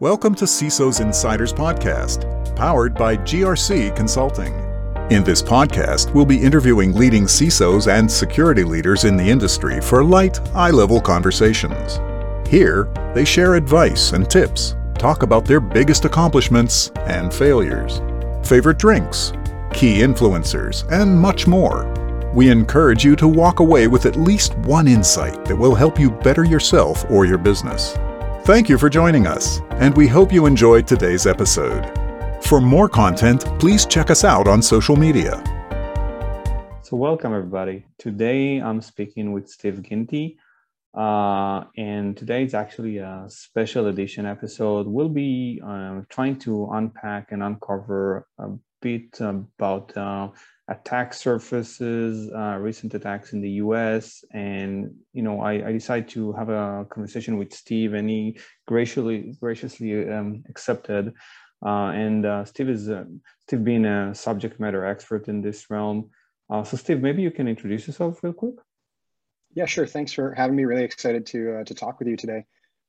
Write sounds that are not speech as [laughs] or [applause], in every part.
Welcome to CISO's Insiders Podcast, powered by GRC Consulting. In this podcast, we'll be interviewing leading CISOs and security leaders in the industry for light, eye level conversations. Here, they share advice and tips, talk about their biggest accomplishments and failures, favorite drinks, key influencers, and much more. We encourage you to walk away with at least one insight that will help you better yourself or your business. Thank you for joining us, and we hope you enjoyed today's episode. For more content, please check us out on social media. So, welcome everybody. Today I'm speaking with Steve Ginty, uh, and today is actually a special edition episode. We'll be uh, trying to unpack and uncover a bit about uh, attack surfaces, uh, recent attacks in the U.S., and you know, I, I, decided to have a conversation with Steve, and he graciously graciously um, accepted. Uh, and uh, Steve is uh, Steve being a subject matter expert in this realm. Uh, so, Steve, maybe you can introduce yourself real quick. Yeah, sure. Thanks for having me. Really excited to uh, to talk with you today.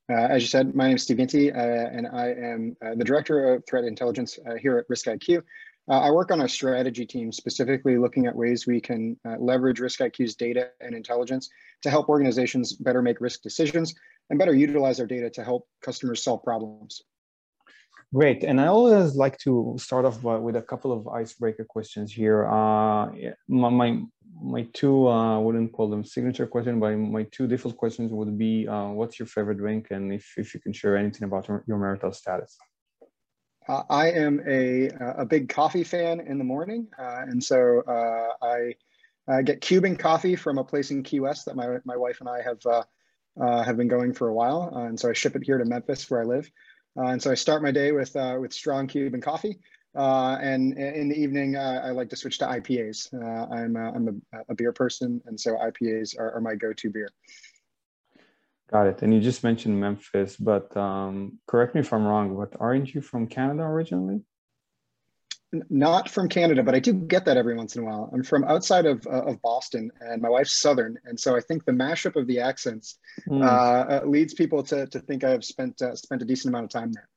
as you said, my name is Steve Ginty, and I am the director of threat intelligence here at Risk IQ. Uh, I work on a strategy team specifically looking at ways we can uh, leverage RiskIQ's data and intelligence to help organizations better make risk decisions and better utilize our data to help customers solve problems. Great. And I always like to start off with a couple of icebreaker questions here. Uh, my, my, my two, uh, I wouldn't call them signature questions, but my two default questions would be uh, what's your favorite drink? And if, if you can share anything about your marital status. Uh, I am a, a big coffee fan in the morning. Uh, and so uh, I, get Cuban coffee from a place in Key West that my, my wife and I have, uh, uh, have been going for a while. Uh, and so I ship it here to Memphis where I live. and so I start my day with, with strong Cuban coffee. and in the evening, I like to switch to IPAs. I'm, I'm a, a, beer person, and so IPAs are, are my go-to beer. Got it. And you just mentioned Memphis, but um, correct me if I'm wrong, but aren't you from Canada originally? Not from Canada, but I do get that every once in a while. I'm from outside of, uh, of Boston, and my wife's Southern, and so I think the mashup of the accents mm. uh, leads people to, to think I have spent uh, spent a decent amount of time there.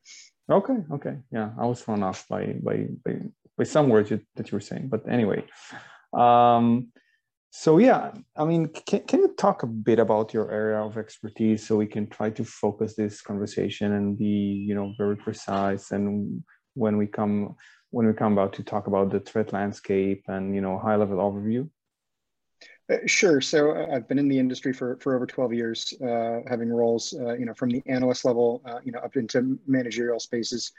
Okay, okay, yeah, I was thrown off by by by, by some words you, that you were saying, but anyway. Um, so yeah, I mean, can, can you talk a bit about your area of expertise so we can try to focus this conversation and be, you know, very precise and when we come when we come about to talk about the threat landscape and you know high level overview? Uh, sure. So uh, I've been in the industry for, for over 12 years, uh, having roles, uh, you know, from the analyst level, you know, up into managerial spaces.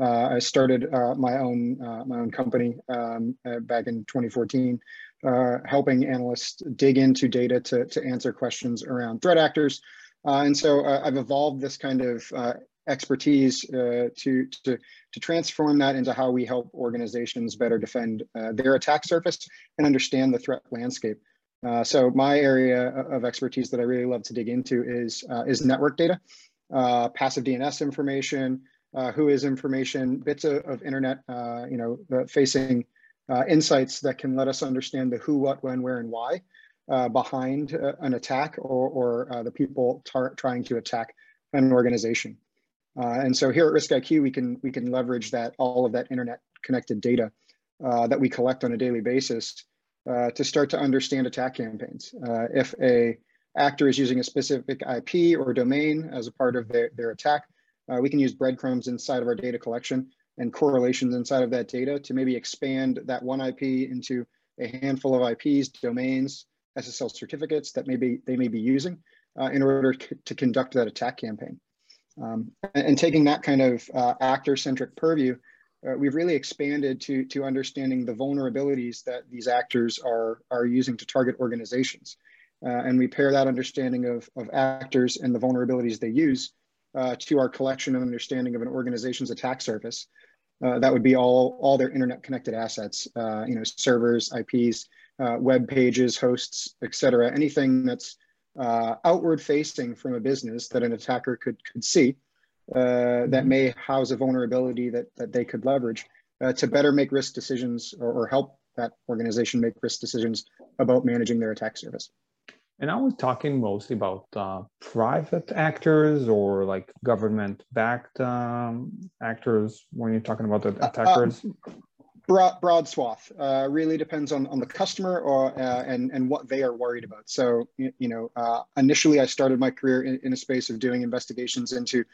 I started my own my own company um, back in 2014, helping analysts dig into data to, to answer questions around threat actors. and so I've evolved this kind of expertise to, to, to transform that into how we help organizations better defend their attack surface and understand the threat landscape. Uh, so my area of expertise that I really love to dig into is uh, is network data, uh, passive DNS information, uh, WHOIS information, bits of, of internet, uh, you know, facing insights that can let us understand the who, what, when, where, and why behind an attack or, or the people trying to attack an organization. and so here at RiskIQ, we can we can leverage that all of that internet connected data that we collect on a daily basis uh, to start to understand attack campaigns. Uh, if a actor is using a specific IP or domain as a part of their, their attack, uh, we can use breadcrumbs inside of our data collection and correlations inside of that data to maybe expand that one IP into a handful of IPs, domains, SSL certificates that maybe they may be using uh, in order to conduct that attack campaign. Um, and, and, taking that kind of uh, actor-centric purview, uh, we've really expanded to, to understanding the vulnerabilities that these actors are, are using to target organizations. Uh, and we pair that understanding of, of actors and the vulnerabilities they use uh, to our collection and understanding of an organization's attack surface. Uh, that would be all, all their internet connected assets, uh, you know, servers, IPs, uh, web pages, hosts, et cetera, anything that's outward facing from a business that an attacker could, could see uh, that mm-hmm. may house a vulnerability that, that they could leverage uh, to better make risk decisions or, or, help that organization make risk decisions about managing their attack surface. And I was talking mostly about uh, private actors or like government-backed um, actors when you're talking about the uh, uh, attackers? Uh, broad, broad swath. Uh, really depends on, on the customer or uh, and and what they are worried about. So you, you know, initially I started my career in, in, a space of doing investigations into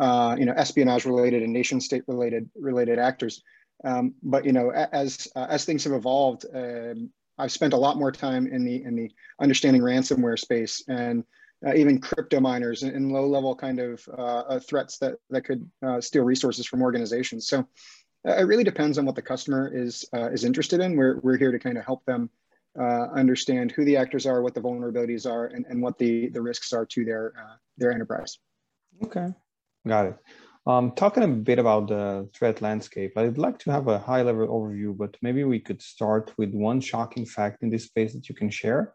you know espionage related and nation state related related actors. Um, but you know, as as things have evolved, um, I've spent a lot more time in the in the understanding ransomware space and uh, even crypto miners and, and, low level kind of uh, uh, threats that that could uh, steal resources from organizations. So uh, it really depends on what the customer is uh, is interested in. We're we're here to kind of help them understand who the actors are, what the vulnerabilities are, and, and what the the risks are to their their enterprise. Okay, got it. Um, talking a bit about the threat landscape, I'd like to have a high level overview, but maybe we could start with one shocking fact in this space that you can share.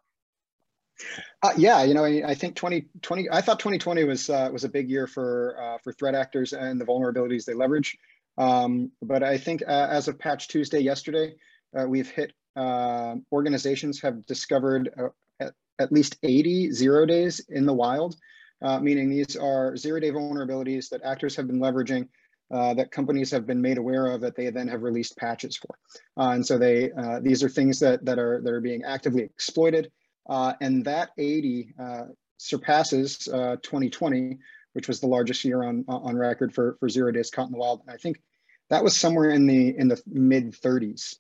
Uh, yeah, you know, I, think 2020, I thought 2020 was uh, was a big year for uh, for threat actors and the vulnerabilities they leverage. Um, but I think uh, as of Patch Tuesday yesterday, uh, we've hit uh, organizations have discovered at, at least 80 zero days in the wild uh, meaning these are zero-day vulnerabilities that actors have been leveraging uh, that companies have been made aware of that they then have released patches for. Uh, and so they uh, these are things that, that, are, that are being actively exploited. Uh, and that 80 uh, surpasses 2020, which was the largest year on, on record for, for zero days caught in the wild. And I think that was somewhere in the in the mid 30s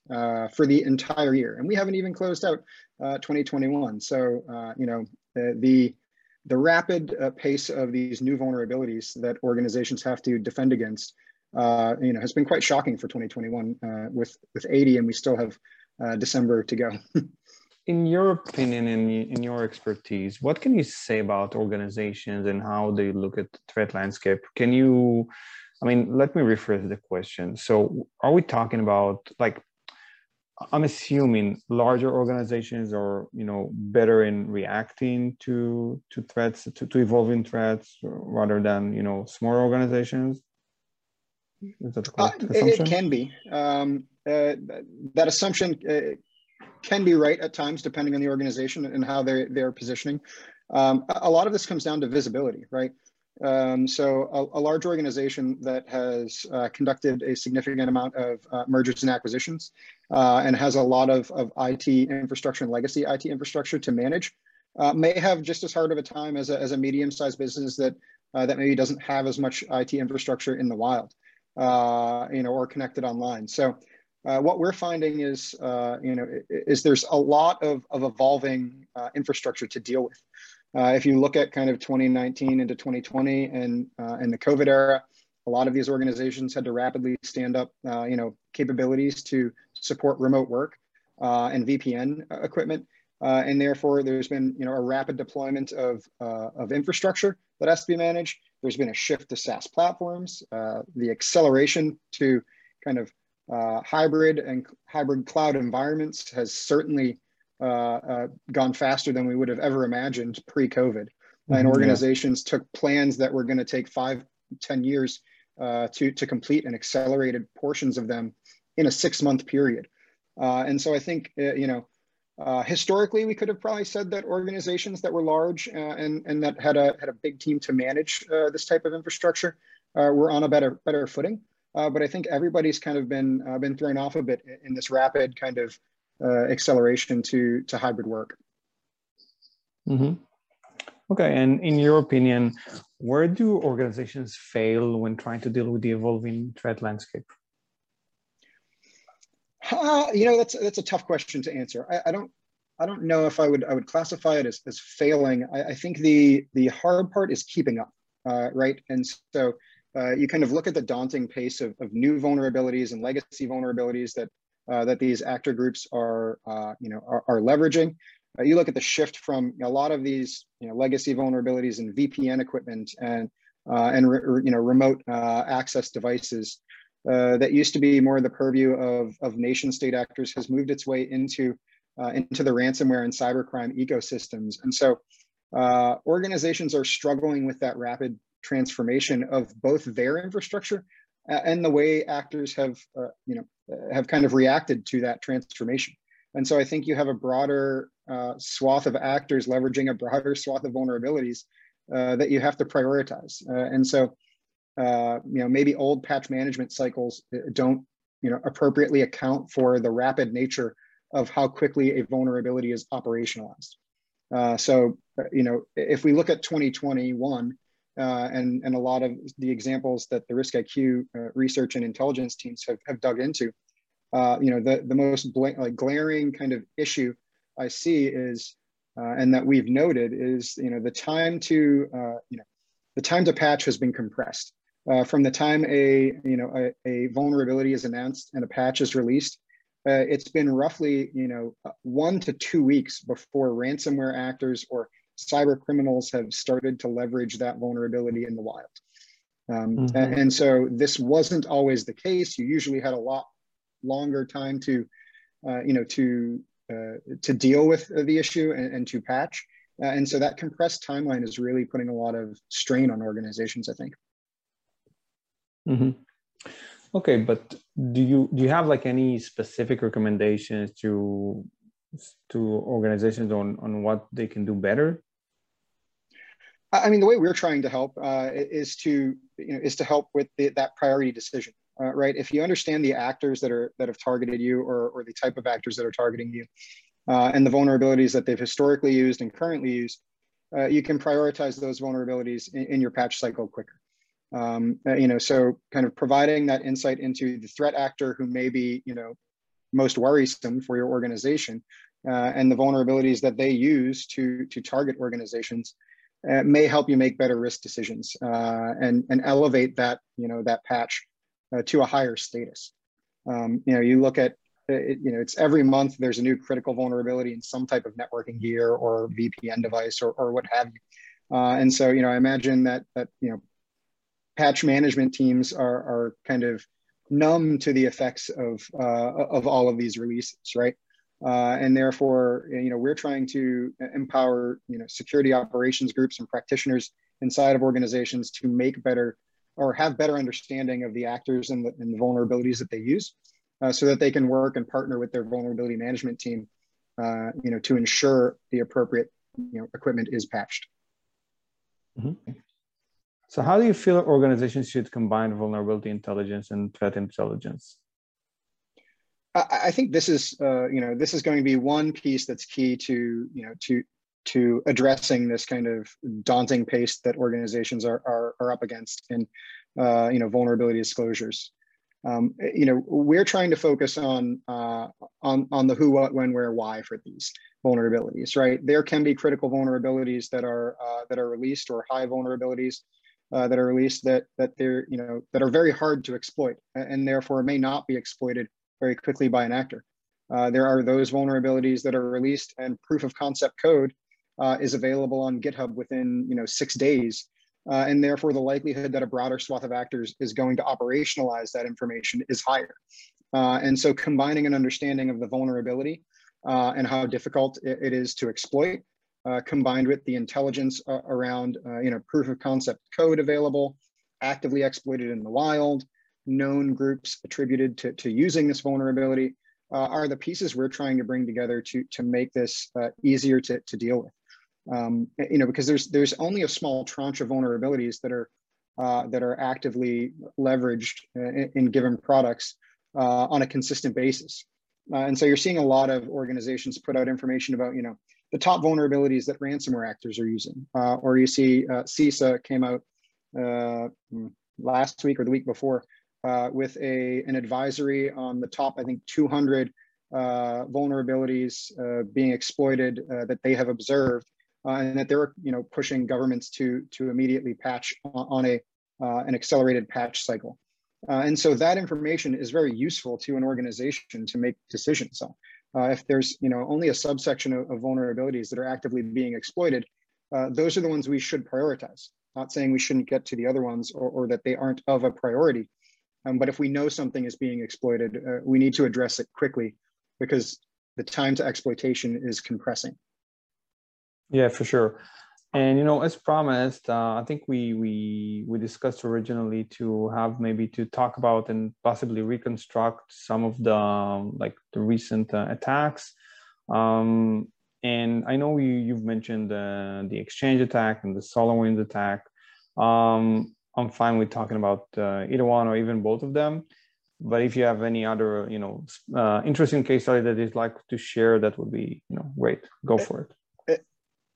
for the entire year. And we haven't even closed out 2021. So, you know, the, the the rapid uh, pace of these new vulnerabilities that organizations have to defend against, uh, you know, has been quite shocking for 2021 uh, with with 80, and we still have uh, December to go. [laughs] in your opinion, in in your expertise, what can you say about organizations and how they look at the threat landscape? Can you, I mean, let me rephrase the question. So, are we talking about like I'm assuming larger organizations are, you know, better in reacting to to threats, to, to evolving threats, rather than you know smaller organizations. Is that uh, it, it, can be. Um, uh, that assumption uh, can be right at times, depending on the organization and how they're they're positioning. Um, a lot of this comes down to visibility, right? Um, so a, a, large organization that has uh, conducted a significant amount of uh, mergers and acquisitions uh, and has a lot of, of IT infrastructure and legacy IT infrastructure to manage uh, may have just as hard of a time as a, as a medium-sized business that uh, that maybe doesn't have as much IT infrastructure in the wild, uh, you know, or connected online. So what we're finding is, you know, is there's a lot of, of evolving infrastructure to deal with. Uh, if you look at kind of 2019 into 2020 and uh, and the COVID era, a lot of these organizations had to rapidly stand up, uh, you know, capabilities to support remote work uh, and VPN equipment, uh, and therefore there's been you know a rapid deployment of uh, of infrastructure that has to be managed. There's been a shift to SaaS platforms, the acceleration to kind of hybrid and hybrid cloud environments has certainly uh, uh, gone faster than we would have ever imagined pre-COVID. Mm-hmm, and organizations yeah. took plans that were going to take five, ten years uh, to, to complete and accelerated portions of them in a six month period. Uh, and so I think, uh, you know, uh, historically, we could have probably said that organizations that were large and, and that had a, had a big team to manage this type of infrastructure were on a better, better footing. but I think everybody's kind of been, been thrown off a bit in this rapid kind of uh, acceleration to to hybrid work. Mm-hmm. Okay, and in your opinion, where do organizations fail when trying to deal with the evolving threat landscape? Uh, you know, that's that's a tough question to answer. I, I, don't I don't know if I would I would classify it as, as failing. I, I think the the hard part is keeping up, uh, right? And so uh, you kind of look at the daunting pace of, of new vulnerabilities and legacy vulnerabilities that uh, that these actor groups are, uh, you know, are, are leveraging. Uh, you look at the shift from a lot of these, you know, legacy vulnerabilities in VPN equipment and uh, and re, you know remote uh, access devices that used to be more the purview of of nation state actors has moved its way into into the ransomware and cybercrime ecosystems. And so organizations are struggling with that rapid transformation of both their infrastructure and the way actors have, uh, you know, have kind of reacted to that transformation. And so I think you have a broader uh, swath of actors leveraging a broader swath of vulnerabilities uh, that you have to prioritize. Uh, and so, uh, you know, maybe old patch management cycles uh, don't, you know, appropriately account for the rapid nature of how quickly a vulnerability is operationalized. Uh, so, you know, if we look at 2021 and, and a lot of the examples that the Risk IQ research and intelligence teams have, have dug into, you know, the, the most like glaring kind of issue I see is uh, and that we've noted is you know the time to uh, you know the time to patch has been compressed uh, from the time a you know a, a, vulnerability is announced and a patch is released. Uh, it's been roughly you know one to two weeks before ransomware actors or cyber criminals have started to leverage that vulnerability in the wild. Um, mm-hmm. and, and so this wasn't always the case. You usually had a lot longer time to uh, you know to uh, to deal with the issue and, and to patch. Uh, and so that compressed timeline is really putting a lot of strain on organizations, I think. Mm-hmm. Okay, but do you do you have like any specific recommendations to to organizations on on what they can do better? I mean, the way we're trying to help uh, is to you know is to help with the, that priority decision uh, right? If you understand the actors that are that have targeted you, or or the type of actors that are targeting you, uh, and the vulnerabilities that they've historically used and currently use, uh, you can prioritize those vulnerabilities in, in your patch cycle quicker. Um, uh, you know, so kind of providing that insight into the threat actor who may be, you know, most worrisome for your organization, uh, and the vulnerabilities that they use to to target organizations. Uh, may help you make better risk decisions and and elevate that you know that patch uh, to a higher status. Um, you know, you look at uh, it, you know, it's every month there's a new critical vulnerability in some type of networking gear or VPN device or, or what have you. Uh, and so, you know, I imagine that that you know, patch management teams are are kind of numb to the effects of uh, of all of these releases, right? Uh, and therefore, you know, we're trying to empower you know security operations groups and practitioners inside of organizations to make better or have better understanding of the actors and the, and the vulnerabilities that they use uh, so that they can work and partner with their vulnerability management team uh, you know to ensure the appropriate you know equipment is patched mm-hmm. So how do you feel organizations should combine vulnerability intelligence and threat intelligence I, think this is uh, you know this is going to be one piece that's key to you know to to addressing this kind of daunting pace that organizations are, are, are up against in uh, you know vulnerability disclosures. Um, you know we're trying to focus on uh, on on the who, what, when, where, why for these vulnerabilities. Right, there can be critical vulnerabilities that are uh, that are released or high vulnerabilities uh, that are released that that they're you know that are very hard to exploit and therefore may not be exploited very quickly by an actor. Uh, there are those vulnerabilities that are released and proof of concept code uh, is available on GitHub within you know six days. Uh, and therefore the likelihood that a broader swath of actors is going to operationalize that information is higher. Uh, and so combining an understanding of the vulnerability uh, and how difficult it, it is to exploit, uh, combined with the intelligence uh, around you know proof of concept code available, actively exploited in the wild, known groups attributed to, to using this vulnerability, uh, are the pieces we're trying to bring together to, to make this uh, easier to, to deal with um, you know, because there's there's only a small tranche of vulnerabilities that are uh, that are actively leveraged in, in given products uh, on a consistent basis. Uh, and so you're seeing a lot of organizations put out information about, you know, the top vulnerabilities that ransomware actors are using. Uh, or you see uh, CISA came out uh, hmm, last week or the week before with a an advisory on the top, I think, 200 vulnerabilities being exploited that they have observed uh, and that they're you know pushing governments to to immediately patch on a uh, an accelerated patch cycle. Uh, and so that information is very useful to an organization to make decisions on. Uh, if there's you know only a subsection of, of vulnerabilities that are actively being exploited, uh, those are the ones we should prioritize. Not saying we shouldn't get to the other ones or, or that they aren't of a priority. Um, but if we know something is being exploited, uh, we need to address it quickly because the time to exploitation is compressing. Yeah, for sure. And you know, as promised, uh, I think we we we discussed originally to have maybe to talk about and possibly reconstruct some of the um, like the recent uh, attacks Um, and I know you, you've mentioned uh, the exchange attack and the SolarWinds attack. Um, I'm fine with talking about uh, either one or even both of them. But if you have any other, you know, uh, interesting case study that you'd like to share, that would be, you know, great. Go for it.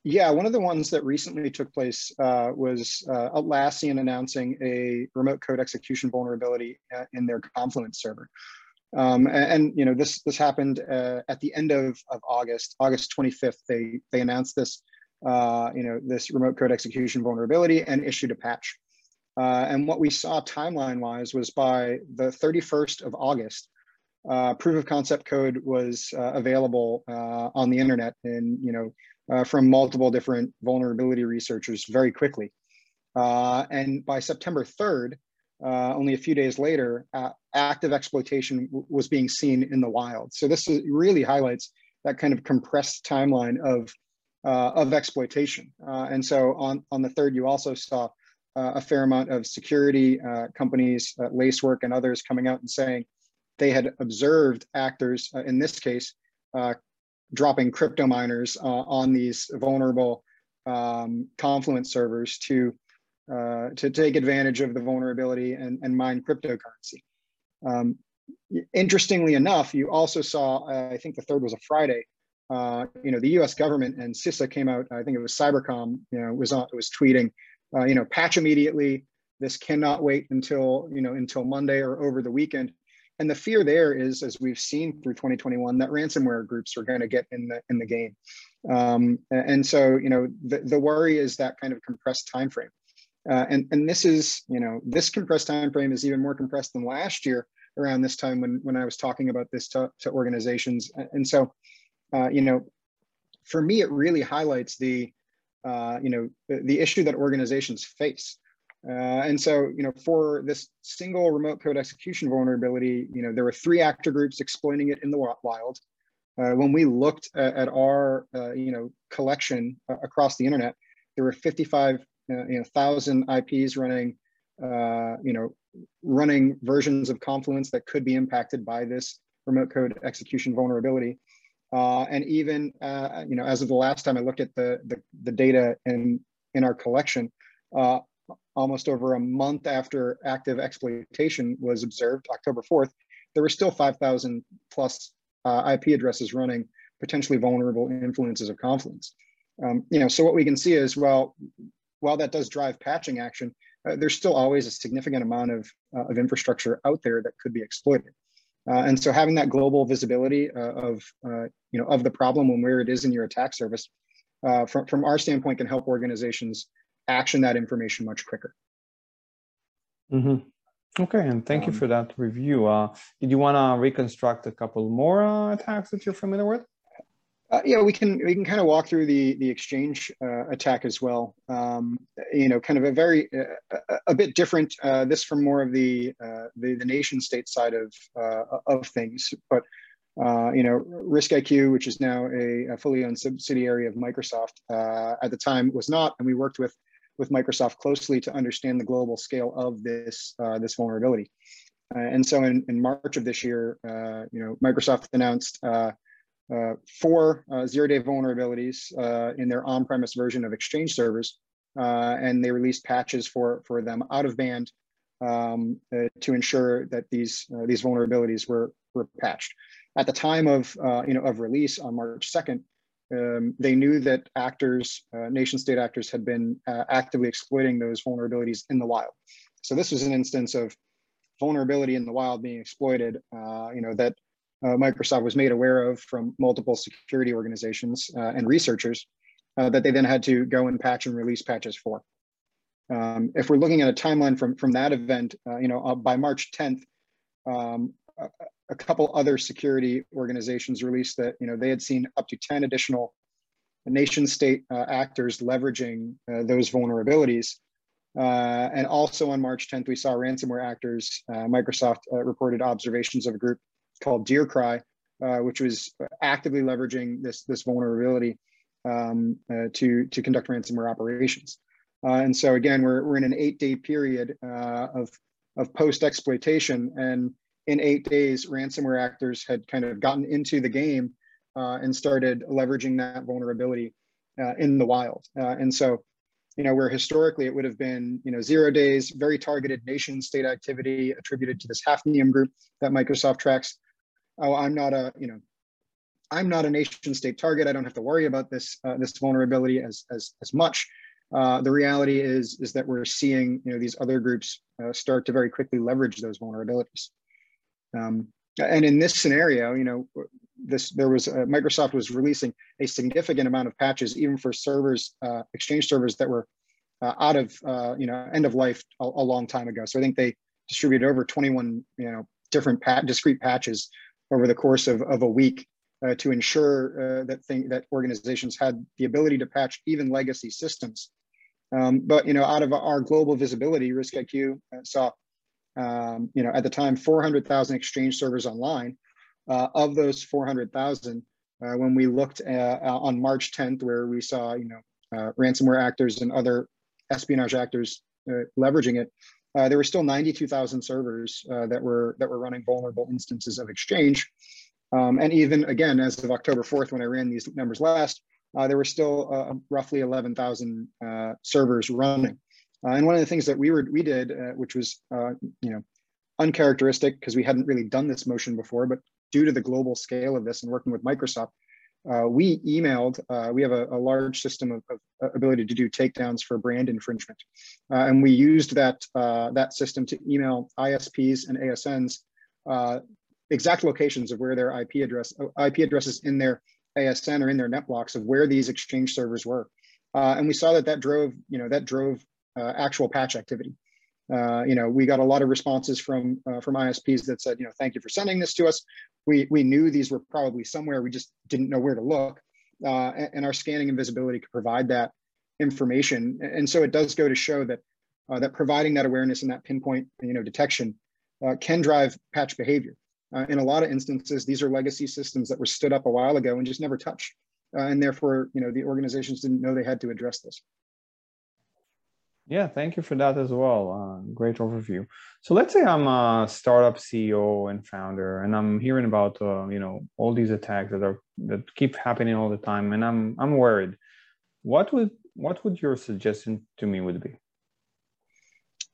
Yeah, one of the ones that recently took place uh, was uh, Atlassian announcing a remote code execution vulnerability uh, in their Confluence server. Um, and, and, you know this this happened uh, at the end of, of August, August 25th. They they announced this uh, you know this remote code execution vulnerability and issued a patch. Uh, and what we saw timeline wise was by the 31st of August, proof of concept code was available on the internet in you know uh, from multiple different vulnerability researchers very quickly. Uh, and by September 3rd, uh, only a few days later, active exploitation was being seen in the wild. So this is, really highlights that kind of compressed timeline of, uh, of exploitation. Uh, and so on, on the third, you also saw uh, a fair amount of security companies, Lacework and others coming out and saying they had observed actors, in this case, dropping crypto miners uh, on these vulnerable um, Confluence servers to uh, to take advantage of the vulnerability and, and mine cryptocurrency. Um, interestingly enough, you also saw, uh, I think the third was a Friday, uh, you know, the U.S. government and CISA came out. I think it was Cybercom. You know, was on, was tweeting, uh, you know, patch immediately. This cannot wait until you know until Monday or over the weekend. And the fear there is, as we've seen through 2021, that ransomware groups are going to get in the in the game. Um, and so, you know, the, the worry is that kind of compressed time frame. Uh, and and this is, you know, this compressed time frame is even more compressed than last year around this time when when I was talking about this to, to organizations. And so, uh, you know, for me, it really highlights the, uh, you know, the, the issue that organizations face. Uh, and so, you know, for this single remote code execution vulnerability, you know, there were three actor groups exploiting it in the wild. Uh, when we looked at, at our, uh, you know, collection uh, across the internet, there were 55, uh, you know, thousand IPs running, uh, you know, running versions of Confluence that could be impacted by this remote code execution vulnerability. and even, you know, as of the last time I looked at the the, the data in in our collection, uh, almost over a month after active exploitation was observed, October 4th, there were still 5,000 plus uh, IP addresses running potentially vulnerable influences of Confluence. Um, you know, so what we can see is, well, while that does drive patching action, uh, there's still always a significant amount of, uh, of infrastructure out there that could be exploited. Uh, and so having that global visibility uh, of, uh, you know, of the problem and where it is in your attack surface, from, from our standpoint can help organizations action that information much quicker. Mm-hmm. Okay, and thank um, you for that review. Uh, did you want to reconstruct a couple more uh, attacks that you're familiar with? Uh, yeah, we can we can kind of walk through the the exchange uh, attack as well. Um, you know, kind of a very uh, a, a bit different. Uh, this from more of the the, the nation state side of of things, but you know, RiskIQ, which is now a, a fully owned subsidiary of Microsoft, at the time was not, and we worked with with Microsoft closely to understand the global scale of this, uh, this vulnerability. Uh, and so in, in March of this year, uh, you know, Microsoft announced uh, uh, four zero-day vulnerabilities in their on-premise version of Exchange servers, and they released patches for, for them out of band um, to ensure that these, these vulnerabilities were, were patched. At the time of, you know, of release on March 2nd, um, they knew that actors, uh, nation state actors, had been uh, actively exploiting those vulnerabilities in the wild. So this was an instance of vulnerability in the wild being exploited, uh, you know, that uh, Microsoft was made aware of from multiple security organizations uh, and researchers uh, that they then had to go and patch and release patches for. Um, if we're looking at a timeline from, from that event, you know, by March 10th, um, a couple other security organizations released that you know they had seen up to 10 additional nation state uh, actors leveraging uh, those vulnerabilities. Uh, and also on march 10th we saw ransomware actors uh, microsoft uh, reported observations of a group called DearCry uh, which was actively leveraging this this vulnerability um, to to conduct ransomware operations. And so again we're, we're in an eight day period of of post exploitation and in eight days, ransomware actors had kind of gotten into the game uh, and started leveraging that vulnerability uh, in the wild. Uh, and so, you know, where historically it would have been, you know, zero days, very targeted nation state activity attributed to this Hafnium group that Microsoft tracks. Oh, I'm not a, you know, I'm not a nation state target. I don't have to worry about this uh, this vulnerability as as as much. Uh, the reality is is that we're seeing you know these other groups uh, start to very quickly leverage those vulnerabilities. Um, and in this scenario, you know, this there was uh, Microsoft was releasing a significant amount of patches even for servers, uh, Exchange servers that were uh, out of you know end of life a, a, long time ago. So I think they distributed over 21 you know different pat discrete patches over the course of, of a week uh, to ensure uh, that thing that organizations had the ability to patch even legacy systems. Um, but you know, out of our global visibility, RiskIQ uh, saw, um, you know, at the time, 400,000 exchange servers online. Uh, of those 400,000, uh, when we looked at, on March 10th, where we saw, you know, ransomware actors and other espionage actors leveraging it, uh, there were still 92,000 servers uh, that were that were running vulnerable instances of Exchange, um, and even again, as of October 4th, when I ran these numbers last, uh, there were still uh, roughly 11,000 uh, servers running. Uh, and one of the things that we were we did, uh, which was uh, you know uncharacteristic because we hadn't really done this motion before, but due to the global scale of this and working with Microsoft, we emailed. we have a, a large system of, of, ability to do takedowns for brand infringement, and we used that that system to email ISPs and ASNs exact locations of where their IP address IP addresses in their ASN or in their net blocks of where these exchange servers were. Uh, and we saw that that drove, you know, that drove uh, actual patch activity. Uh, you know, we got a lot of responses from uh, from ISPs that said, you know, thank you for sending this to us. We we knew these were probably somewhere. We just didn't know where to look, uh, and, and, our scanning and visibility could provide that information. And so it does go to show that uh, that providing that awareness and that pinpoint, you know, detection can drive patch behavior. Uh, in a lot of instances, these are legacy systems that were stood up a while ago and just never touched. Uh, and therefore, you know, the organizations didn't know they had to address this. Yeah, thank you for that as well. Uh, great overview. So let's say I'm a startup CEO and founder, and I'm hearing about uh, you know all these attacks that are that keep happening all the time, and I'm I'm worried. What would what would your suggestion to me would be?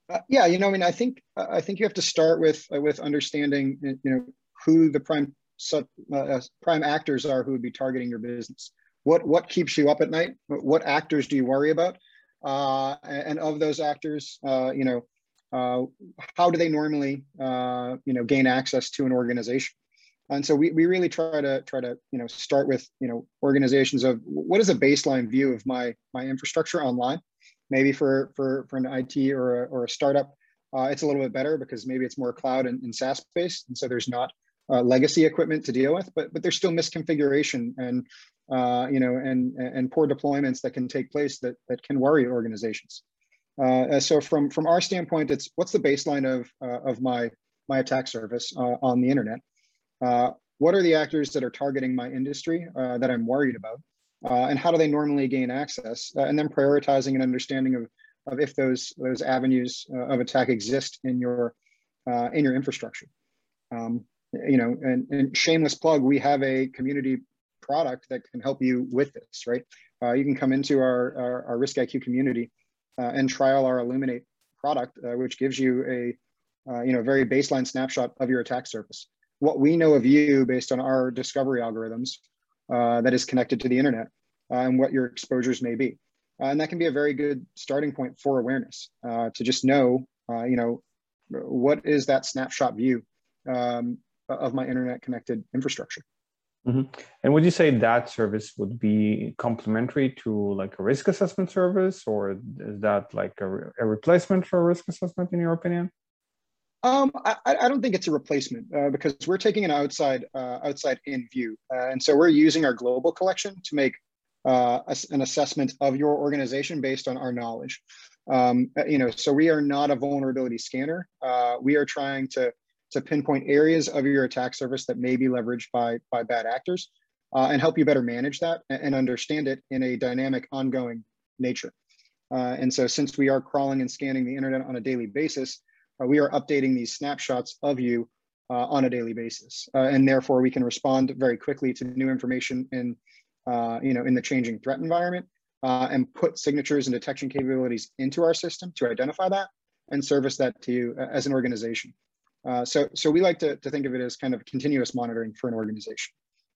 Uh, yeah, you know, I mean, I think I think you have to start with uh, with understanding, you know, who the prime uh, prime actors are who would be targeting your business. What what keeps you up at night? What actors do you worry about? Uh, and of those actors, uh, you know, uh, how do they normally, you know, gain access to an organization? And so we, we really try to try to you know start with you know organizations of what is a baseline view of my my infrastructure online Maybe for for for an IT or a, or a startup, uh, it's a little bit better because maybe it's more cloud and, and SaaS based, and so there's not uh, legacy equipment to deal with. But but there's still misconfiguration and uh, you know and and poor deployments that can take place that that can worry organizations. Uh, so from from our standpoint, it's what's the baseline of uh, of my my attack surface uh, on the internet. what are the actors that are targeting my industry that I'm worried about? uh, and how do they normally gain access, uh, and then prioritizing an understanding of, of if those those avenues uh, of attack exist in your uh, in your infrastructure. Um, you know, and, and, shameless plug, we have a community product that can help you with this, right? Uh, you can come into our, our, our RiskIQ community uh, and trial our Illuminate product, which gives you a you know very baseline snapshot of your attack surface. What we know of you based on our discovery algorithms uh, that is connected to the internet uh, and what your exposures may be. Uh, and that can be a very good starting point for awareness uh, to just know, uh, you know, what is that snapshot view um, of my internet connected infrastructure. Mm-hmm. And would you say that service would be complementary to like a risk assessment service, or is that like a, a replacement for a risk assessment in your opinion? Um, I, I, don't think it's a replacement uh, because we're taking an outside uh, outside in view, uh, and so we're using our global collection to make uh, an assessment of your organization based on our knowledge. Um, uh, you know, so we are not a vulnerability scanner. Uh, we are trying to to pinpoint areas of your attack surface that may be leveraged by by bad actors, and help you better manage that and, and understand it in a dynamic, ongoing nature. and so, since we are crawling and scanning the internet on a daily basis uh, we are updating these snapshots of you uh, on a daily basis. Uh, and therefore we can respond very quickly to new information in, uh, you know, in the changing threat environment uh, and put signatures and detection capabilities into our system to identify that and service that to you as an organization. Uh, so, so we like to, to think of it as kind of continuous monitoring for an organization.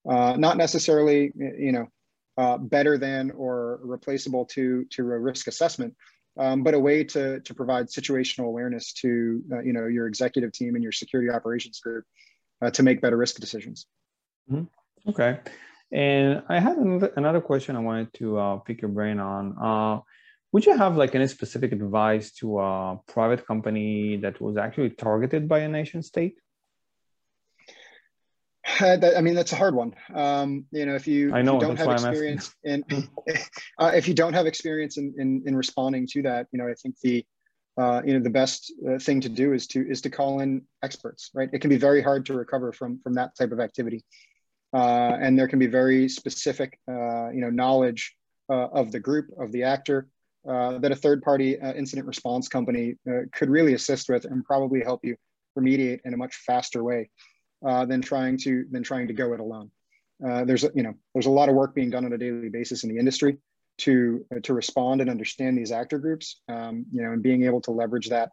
Uh, not necessarily, you know, better than or replaceable to, to a risk assessment, um, but a way to, to provide situational awareness to uh, you know your executive team and your security operations group uh, to make better risk decisions. Mm-hmm. Okay, and I had another question I wanted to uh, pick your brain on. Uh, would you have like any specific advice to a private company that was actually targeted by a nation state? I mean, that's a hard one. Um, you know, if you, I know, if you don't have experience in, [laughs] [laughs] uh, if you don't have experience in, in, in, responding to that, you know, I think the, uh, you know, the best uh, thing to do is to, is to call in experts, right? It can be very hard to recover from, from that type of activity. Uh, and there can be very specific, uh, you know, knowledge uh, of the group, of the actor, that a third party incident response company could really assist with and probably help you remediate in a much faster way uh, than trying to than trying to go it alone. Uh, there's you know there's a lot of work being done on a daily basis in the industry to uh, to respond and understand these actor groups. Um, you know, and being able to leverage that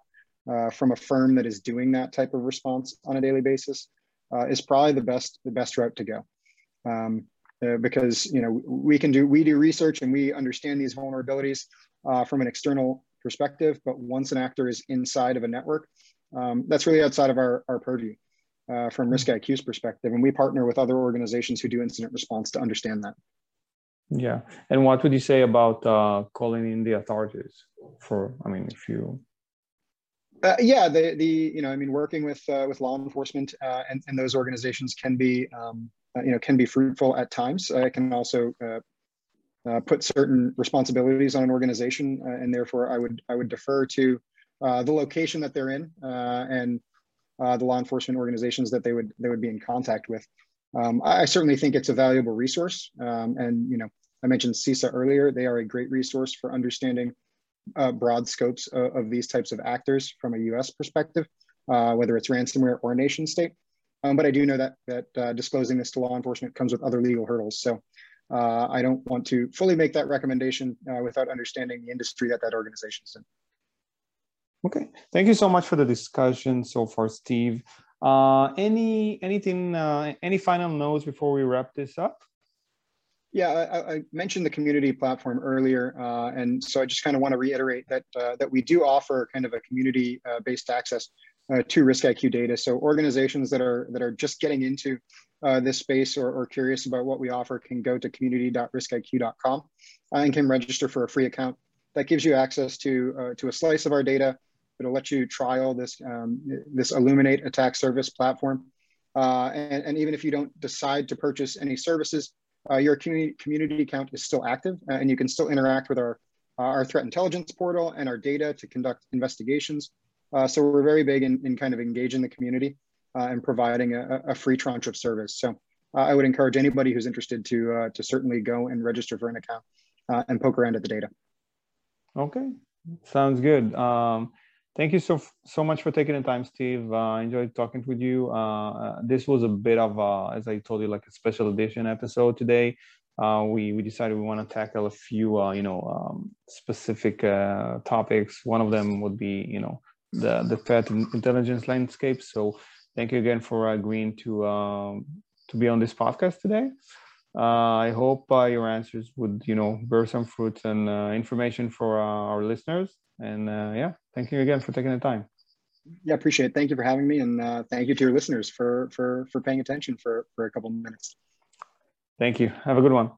uh, from a firm that is doing that type of response on a daily basis uh, is probably the best the best route to go. Um, uh, because you know we can do we do research and we understand these vulnerabilities from an external perspective, but once an actor is inside of a network, um, that's really outside of our, our purview uh, from Risk IQ's perspective, and we partner with other organizations who do incident response to understand that. Yeah, and what would you say about uh, calling in the authorities for? I mean, if you uh, yeah, the the you know I mean working with uh, with law enforcement uh, and and those organizations can be um, uh, you know can be fruitful at times. it can also uh, put certain responsibilities on an organization, and therefore I would I would defer to the location that they're in and uh, the law enforcement organizations that they would they would be in contact with. Um, I, certainly think it's a valuable resource, um, and you know I mentioned CISA earlier. They are a great resource for understanding uh, broad scopes of, of, these types of actors from a U.S. perspective, uh, whether it's ransomware or nation state. Um, but I do know that that uh, disclosing this to law enforcement comes with other legal hurdles. So uh, I don't want to fully make that recommendation uh, without understanding the industry that that organization is in. Okay, thank you so much for the discussion so far, Steve. Uh, any anything, uh, any final notes before we wrap this up? Yeah, I, I mentioned the community platform earlier, uh, and so I just kind of want to reiterate that uh, that we do offer kind of a community-based uh, access uh, to Risk IQ data. So organizations that are that are just getting into this space or, or, curious about what we offer can go to community.riskiq.com and can register for a free account. That gives you access to to a slice of our data It'll let you trial this, um, this Illuminate attack surface platform. Uh, and, and, even if you don't decide to purchase any services, uh, your community, community account is still active uh, and you can still interact with our, our threat intelligence portal and our data to conduct investigations. Uh, so we're very big in, in kind of engaging the community uh, and providing a, a, free tranche of service. So uh, I would encourage anybody who's interested to, to certainly go and register for an account and poke around at the data. Okay, sounds good. Um, Thank you so so much for taking the time, Steve. Uh, I enjoyed talking with you. Uh, uh, this was a bit of, a, as I told you, like a special edition episode today. Uh, we we decided we want to tackle a few, uh, you know, um, specific uh, topics. One of them would be, you know, the the threat intelligence landscape. So, thank you again for uh, agreeing to um, to be on this podcast today. Uh, I hope uh, your answers would, you know, bear some fruits and information for our listeners. And yeah, thank you again for taking the time. Yeah, appreciate it. Thank you for having me, and uh, thank you to your listeners for for for paying attention for for a couple minutes. Thank you. Have a good one.